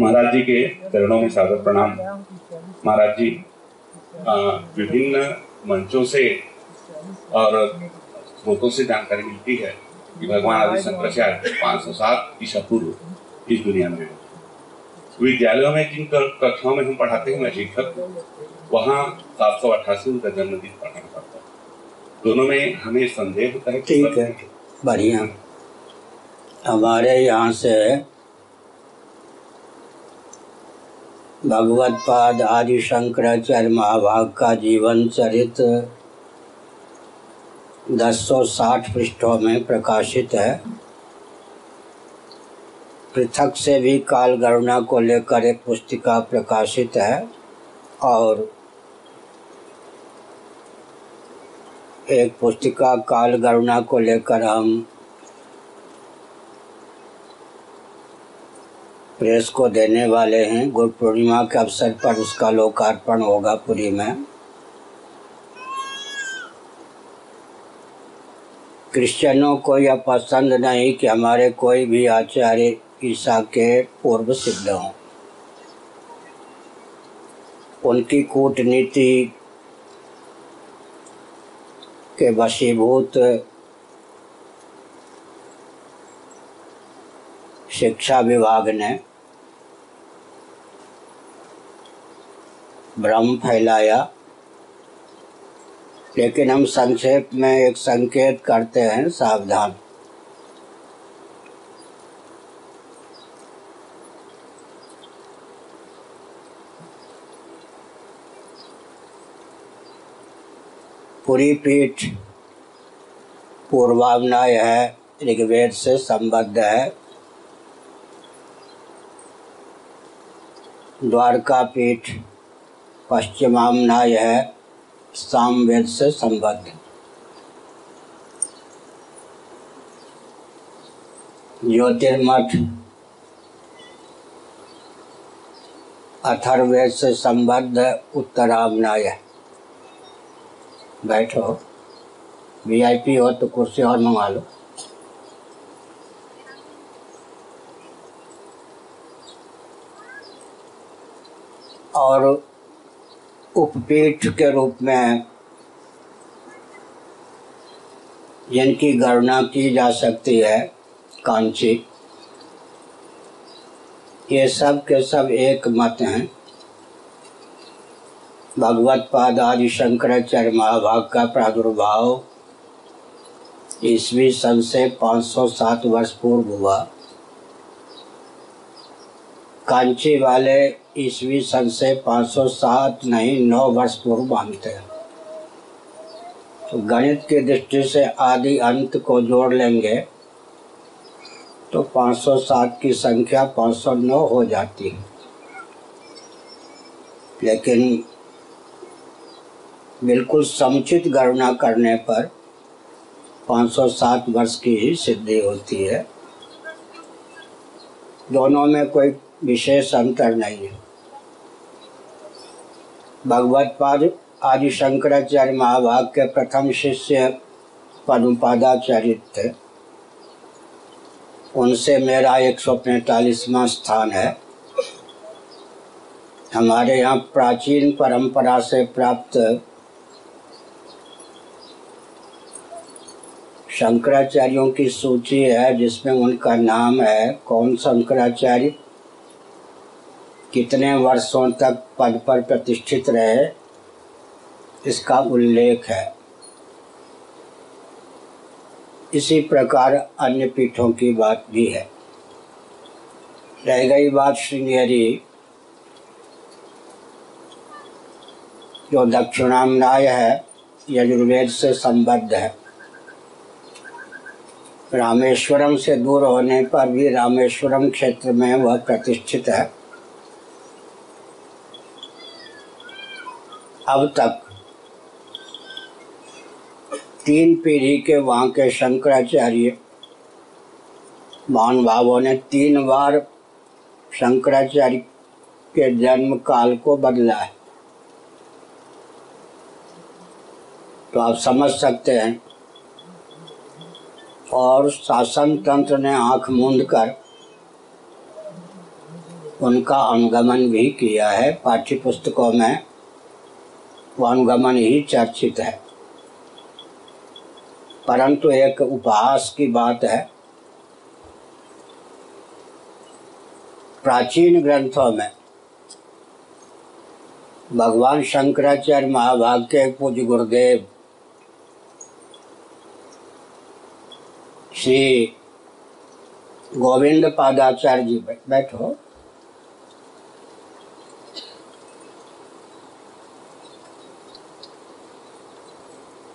महाराज जी के चरणों में सादर प्रणाम। महाराज जी विभिन्न मंचों से और स्रोतों से जानकारी मिलती है कि भगवान आदि शंकराचार्य पाँच सौ सात ईसा पूर्व इस दुनिया में। विद्यालयों में जिन कक्षाओं में हम पढ़ाते हैं, मैं शिक्षक, वहाँ सात सौ अट्ठासी उनका जन्मदिन पढ़ाना पड़ता है। दोनों में हमें संदेह होता है ठीक है, बढ़िया। हमारे यहाँ से भगवत पाद आदि शंकराचार्य महाभाग का जीवन चरित्र साठ पृष्ठों में प्रकाशित है। पृथक से भी काल गणना को लेकर एक पुस्तिका प्रकाशित है और एक पुस्तिका काल गणना को लेकर हम प्रेस को देने वाले हैं। गुरु पूर्णिमा के अवसर पर उसका लोकार्पण होगा पुरी में। क्रिश्चियनों को यह पसंद नहीं कि हमारे कोई भी आचार्य ईसा के पूर्व सिद्ध हों। उनकी कूटनीति के वशीभूत शिक्षा विभाग ने भ्रम फैलाया। लेकिन हम संक्षेप में एक संकेत करते हैं, सावधान। पूरी पीठ पूर्वावनाय है, ऋग्वेद से संबद्ध है। द्वारका पीठ पश्चिमामनाय है सामवेद से संबद्ध। ज्योतिर्मठ अथर्वेद से संबद्ध उत्तरामनाय बैठो। वीआईपी हो तो कुर्सी और मंगा लो। और उपपीठ के रूप में जिनकी गणना की जा सकती है, कांची। ये सब के सब एक मत हैं। भगवत पाद आदि शंकराचार्य महाभाग का प्रादुर्भाव ईस्वी सन से 507 वर्ष पूर्व हुआ। कांची वाले ईस्वी सन से 507 नहीं, नौ वर्ष पूर्व मानते हैं। तो गणित की दृष्टि से आदि अंत को जोड़ लेंगे तो 507 की संख्या 509 हो जाती है। लेकिन बिल्कुल समुचित गणना करने पर 507 वर्ष की ही सिद्धि होती है। दोनों में कोई विशेष अंतर नहीं है। भगवत पाद आदि शंकराचार्य महाभाग के प्रथम शिष्य पद्मपादाचार्य थे। उनसे मेरा एक सौ पैंतालीसवां स्थान है। हमारे यहाँ प्राचीन परंपरा से प्राप्त शंकराचार्यों की सूची है, जिसमें उनका नाम है कौन शंकराचार्य? कितने वर्षों तक पद पर प्रतिष्ठित रहे, इसका उल्लेख है। इसी प्रकार अन्य पीठों की बात भी है। रह गई बात श्रृंगेरी जो दक्षिणामनाय है, यजुर्वेद से संबद्ध है। रामेश्वरम से दूर होने पर भी रामेश्वरम क्षेत्र में वह प्रतिष्ठित है। अब तक तीन पीढ़ी के वहाँ के शंकराचार्य महान भावों ने तीन बार शंकराचार्य के जन्म काल को बदला है। तो आप समझ सकते हैं। और शासन तंत्र ने आँख मूंद कर उनका अनुगमन भी किया है पाठ्य पुस्तकों में। अनुगमन ही चर्चित है। परंतु एक उपहास की बात है। प्राचीन ग्रंथों में भगवान शंकराचार्य महाभाग के पूज्य गुरुदेव, श्री गोविंद पादाचार्य जी बैठो।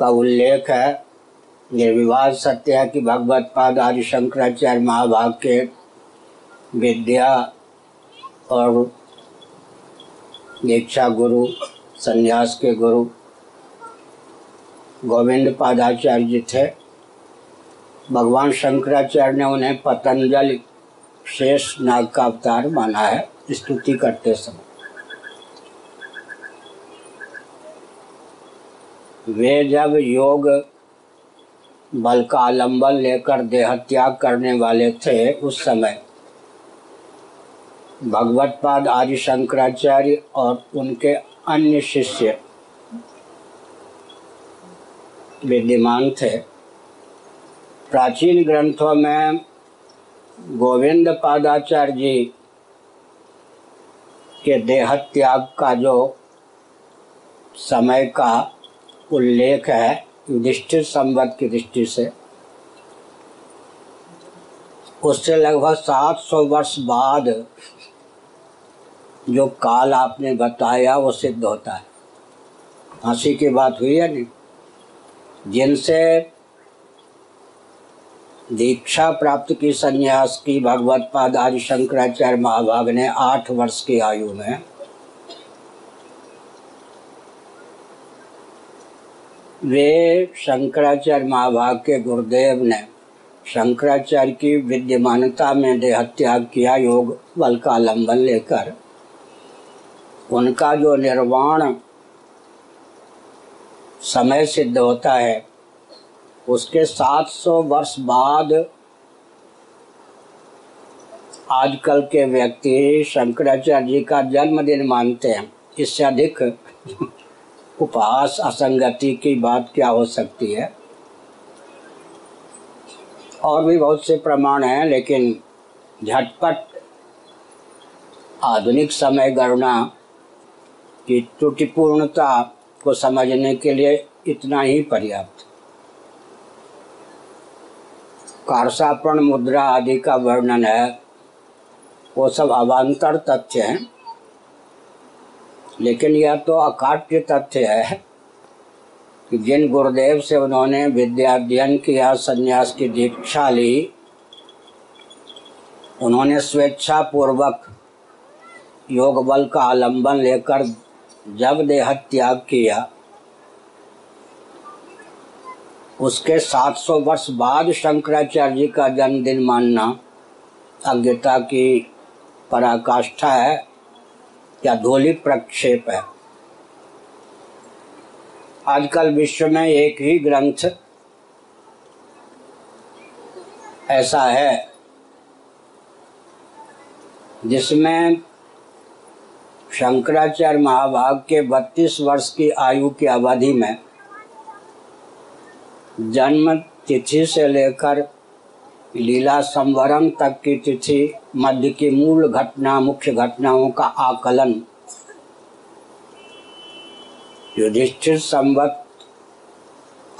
का उल्लेख है। निर्विवाद सत्य है कि भगवत पाद आदि शंकराचार्य महाभाग के विद्या और दीक्षा गुरु, संन्यास के गुरु गोविंद पादाचार्य जी थे। भगवान शंकराचार्य ने उन्हें पतंजलि शेष नाग का अवतार माना है। स्तुति करते समय वे जब योग बल का आलंबन लेकर देह त्याग करने वाले थे उस समय। भगवत पाद आदि शंकराचार्य और उनके अन्य शिष्य विद्यमान थे। प्राचीन ग्रंथों में गोविंद पादाचार्य जी के देहत्याग का जो समय का उल्लेख है, युधिष्ठिर संवत की दृष्टि से। उससे लगभग 700 वर्ष बाद जो काल आपने बताया, वो सिद्ध होता है। हँसी की बात हुई है नहीं? जिनसे दीक्षा प्राप्त की संन्यास की, भगवत पाद आदि शंकराचार्य महाभाग ने आठ वर्ष की आयु में वे शंकराचार्य महाभाग के गुरुदेव ने शंकराचार्य की विद्यमानता में देह त्याग किया योग बल का लंबन लेकर। उनका जो निर्वाण समय सिद्ध होता है, उसके 700 वर्ष बाद आजकल के व्यक्ति शंकराचार्य जी का जन्मदिन मानते हैं। इससे अधिक उपहास असंगति की बात क्या हो सकती है। और भी बहुत से प्रमाण हैं, लेकिन झटपट आधुनिक समय गणना की त्रुटिपूर्णता को समझने के लिए इतना ही पर्याप्त। कारसापण मुद्रा आदि का वर्णन है, वो सब अवान्तर तथ्य हैं। लेकिन यह तो अकाट्य तथ्य है कि जिन गुरुदेव से उन्होंने विद्याध्ययन किया, संन्यास की दीक्षा ली, उन्होंने स्वेच्छा पूर्वक योग बल का आलंबन लेकर जब देह त्याग किया, उसके 700 वर्ष बाद शंकराचार्य जी का जन्मदिन मानना अज्ञता की पराकाष्ठा है। या धोली प्रक्षेप है। आजकल विश्व में एक ही ग्रंथ ऐसा है, जिसमें शंकराचार्य महाभाग के 32 वर्ष की आयु की अवधि में जन्म तिथि से लेकर लीला संवरण तक की तिथि, मध्य की मूल घटना, मुख्य घटनाओं का आकलन। युधिष्ठिर संवत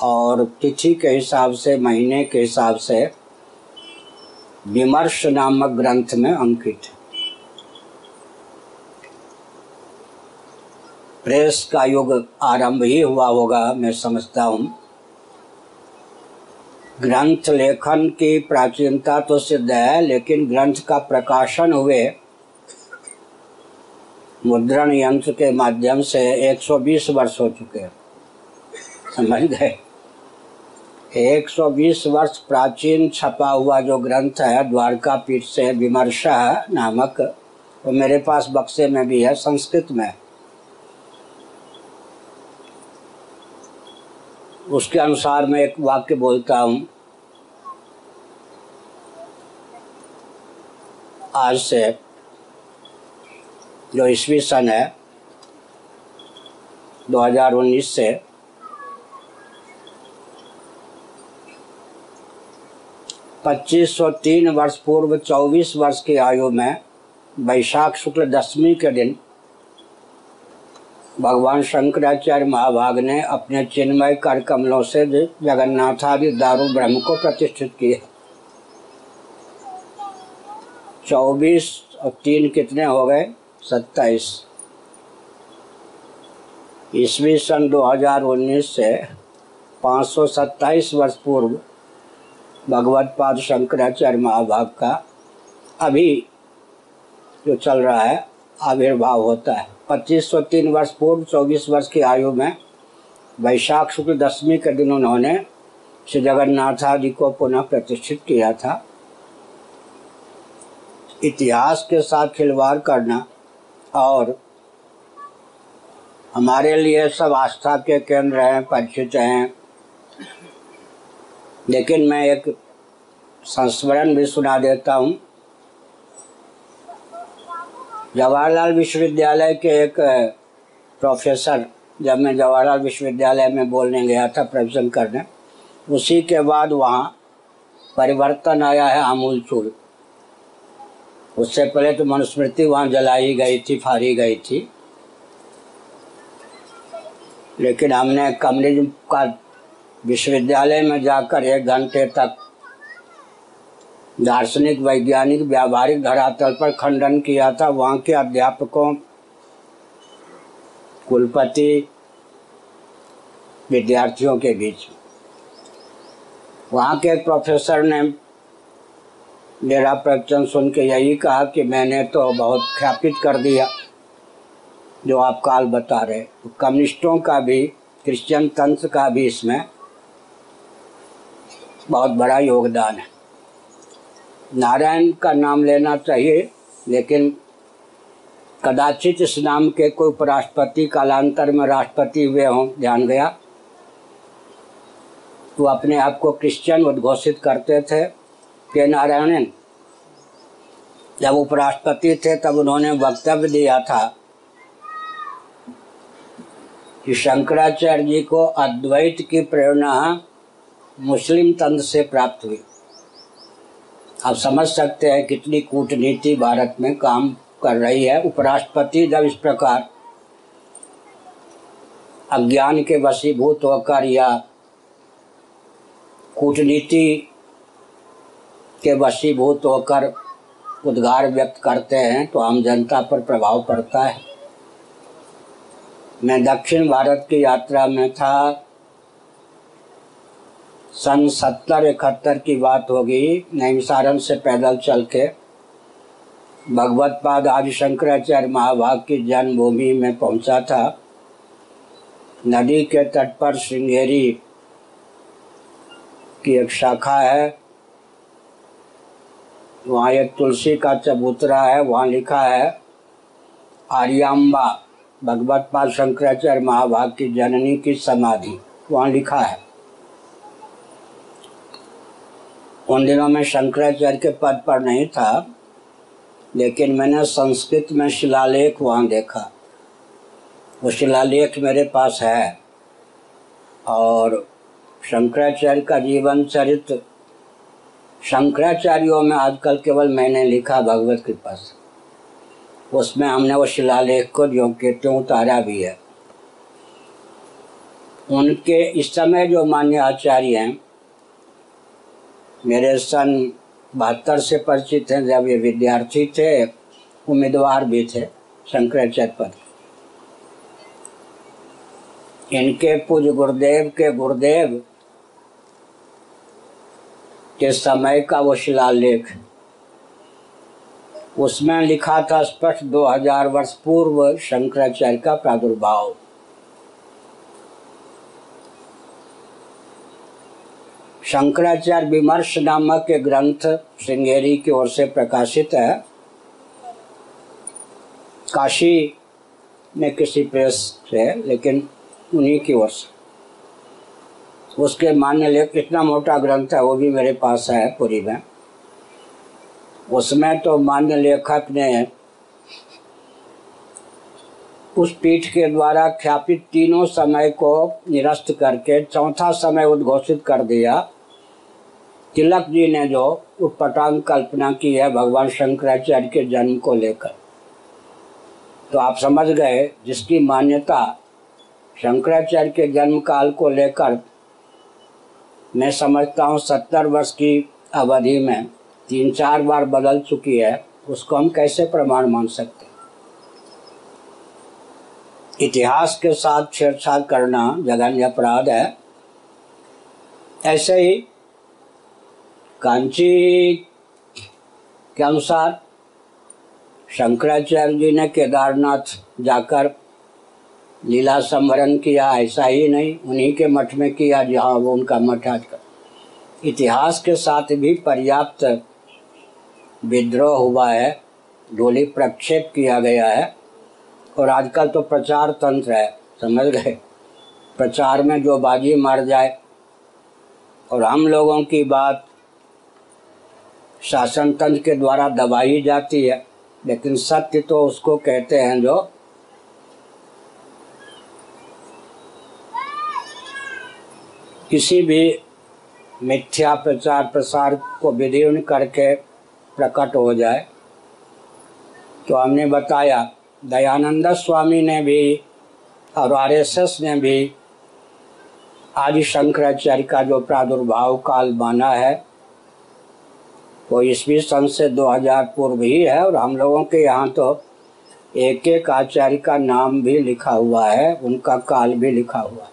और तिथि के हिसाब से, महीने के हिसाब से विमर्श नामक ग्रंथ में अंकित प्रेस का युग आरंभ ही हुआ होगा, मैं समझता हूँ। ग्रंथ लेखन की प्राचीनता तो सिद्ध है, लेकिन ग्रंथ का प्रकाशन हुए मुद्रण यंत्र के माध्यम से 120 वर्ष हो चुके समझ गए? 120 वर्ष प्राचीन छपा हुआ जो ग्रंथ है द्वारका पीठ से विमर्शा नामक, वो मेरे पास बक्से में भी है, संस्कृत में। उसके अनुसार मैं एक वाक्य बोलता हूँ। आज से जो ईस्वी सन है 2019 से, पच्चीस सौ तीन वर्ष पूर्व चौबीस वर्ष की आयु में वैशाख शुक्ल दशमी के दिन भगवान शंकराचार्य महाभाग ने अपने चिन्मय कर कमलों से जगन्नाथादि दारू ब्रह्म को प्रतिष्ठित किया। चौबीस और तीन कितने हो गए? सत्ताईस। ईस्वी सन 2019 से 527 वर्ष पूर्व भगवत पाद शंकराचार्य महाभाग का अभी जो चल रहा है, आविर्भाव होता है। पच्चीस सौ तीन वर्ष पूर्व, चौबीस वर्ष की आयु में वैशाख शुक्ल दशमी के दिन उन्होंने श्री जगन्नाथ जी को पुनः प्रतिष्ठित किया था। इतिहास के साथ खिलवाड़ करना और हमारे लिए सब आस्था के केंद्र हैं, परिचित हैं। लेकिन मैं एक संस्मरण भी सुना देता हूँ। जवाहरलाल विश्वविद्यालय के एक प्रोफेसर जब मैं जवाहरलाल विश्वविद्यालय में बोलने गया था प्रवचन करने, उसी के बाद वहाँ परिवर्तन आया है आमूल चूल उससे पहले तो मनुस्मृति वहाँ जलाई गई थी फाड़ी गई थी। लेकिन हमने कम्युनिज्म का विश्वविद्यालय में जाकर एक घंटे तक दार्शनिक, वैज्ञानिक, व्यावहारिक धरातल पर खंडन किया था। वहाँ के अध्यापकों, कुलपति, विद्यार्थियों के बीच। वहाँ के प्रोफेसर ने मेरा प्रवचन सुन के यही कहा कि मैंने तो बहुत ख्यापित कर दिया, जो आप काल बता रहे। कम्युनिस्टों का भी, क्रिश्चियन तंत्र का भी इसमें बहुत बड़ा योगदान है। नारायण का नाम लेना चाहिए, लेकिन कदाचित इस नाम के कोई उपराष्ट्रपति कालांतर में राष्ट्रपति हुए हों, ध्यान गया। वो अपने आप को क्रिश्चियन उद्घोषित करते थे, के नारायणन। जब उपराष्ट्रपति थे, तब उन्होंने वक्तव्य दिया था कि शंकराचार्य जी को अद्वैत की प्रेरणा मुस्लिम तंत्र से प्राप्त हुई। आप समझ सकते हैं कितनी कूटनीति भारत में काम कर रही है। उपराष्ट्रपति जब इस प्रकार अज्ञान के वशीभूत होकर या कूटनीति के वशीभूत होकर उद्गार व्यक्त करते हैं तो आम जनता पर प्रभाव पड़ता है। मैं दक्षिण भारत की यात्रा में था सन सत्तर इकहत्तर की बात होगी नैमिसारण से पैदल चल के। भगवत पाद आदि शंकराचार्य महाभाग की जन्मभूमि में पहुँचा था। नदी के तट पर श्रृंगेरी की एक शाखा है। वहाँ एक तुलसी का चबूतरा है, वहाँ लिखा है आर्याम्बा भगवत पाद शंकराचार्य महाभाग की जननी की समाधि, वहाँ लिखा है। उन दिनों में शंकराचार्य के पद पर नहीं था, लेकिन मैंने संस्कृत में शिलालेख वहाँ देखा। वो शिलालेख मेरे पास है और शंकराचार्य का जीवन चरित्र शंकराचार्यों में आजकल केवल मैंने लिखा भगवत कृपा से। उसमें हमने वो शिलालेख को जो के त्यों उतारा भी है। उनके इस समय जो मान्य आचार्य हैं मेरे सन बहत्तर से परिचित हैं, जब ये विद्यार्थी थे, उम्मीदवार भी थे शंकराचार्य पर इनके पूज्य गुरुदेव के गुरुदेव के समय का वो शिलालेख, उसमें लिखा था स्पष्ट 2000 वर्ष पूर्व शंकराचार्य का प्रादुर्भाव। शंकराचार्य विमर्श नामक एक ग्रंथ श्रृंगेरी की ओर से प्रकाशित है। काशी में किसी प्रेस से, लेकिन उन्हीं की ओर से। उसके मान्य लेख, इतना मोटा ग्रंथ है, वो भी मेरे पास है पूरी में। उसमें तो मान्य लेखक ने उस पीठ के द्वारा ख्यापित तीनों समय को निरस्त करके चौथा समय उद्घोषित कर दिया। तिलक जी ने जो उत्पटांग कल्पना की है भगवान शंकराचार्य के जन्म को लेकर। तो आप समझ गए, जिसकी मान्यता शंकराचार्य के जन्म काल को लेकर मैं समझता हूँ सत्तर वर्ष की अवधि में तीन चार बार बदल चुकी है, उसको हम कैसे प्रमाण मान सकते इतिहास के साथ छेड़छाड़ करना जघन्य अपराध है। ऐसे ही कांची के अनुसार शंकराचार्य जी ने केदारनाथ जाकर लीला संवरण किया, ऐसा ही नहीं, उन्हीं के मठ में किया, जहाँ वो उनका मठ आजकल इतिहास के साथ भी पर्याप्त विद्रोह हुआ है, डोली प्रक्षेप किया गया है, और आजकल तो प्रचार तंत्र है, समझ गए? प्रचार में जो बाजी मार जाए, और हम लोगों की बात शासन तंत्र के द्वारा दबाई जाती है, लेकिन सत्य तो उसको कहते हैं जो किसी भी मिथ्या प्रचार प्रसार को विधीर्ण करके प्रकट हो जाए। तो हमने बताया, दयानंद स्वामी ने भी और आर एस एस ने भी आदि शंकराचार्य का जो प्रादुर्भाव काल माना है वो ईस्वी सन से 2000 पूर्व ही है और हम लोगों के यहाँ तो एक एक आचार्य का नाम भी लिखा हुआ है, उनका काल भी लिखा हुआ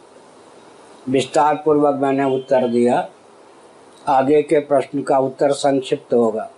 विस्तार पूर्वक मैंने उत्तर दिया। आगे के प्रश्न का उत्तर संक्षिप्त होगा।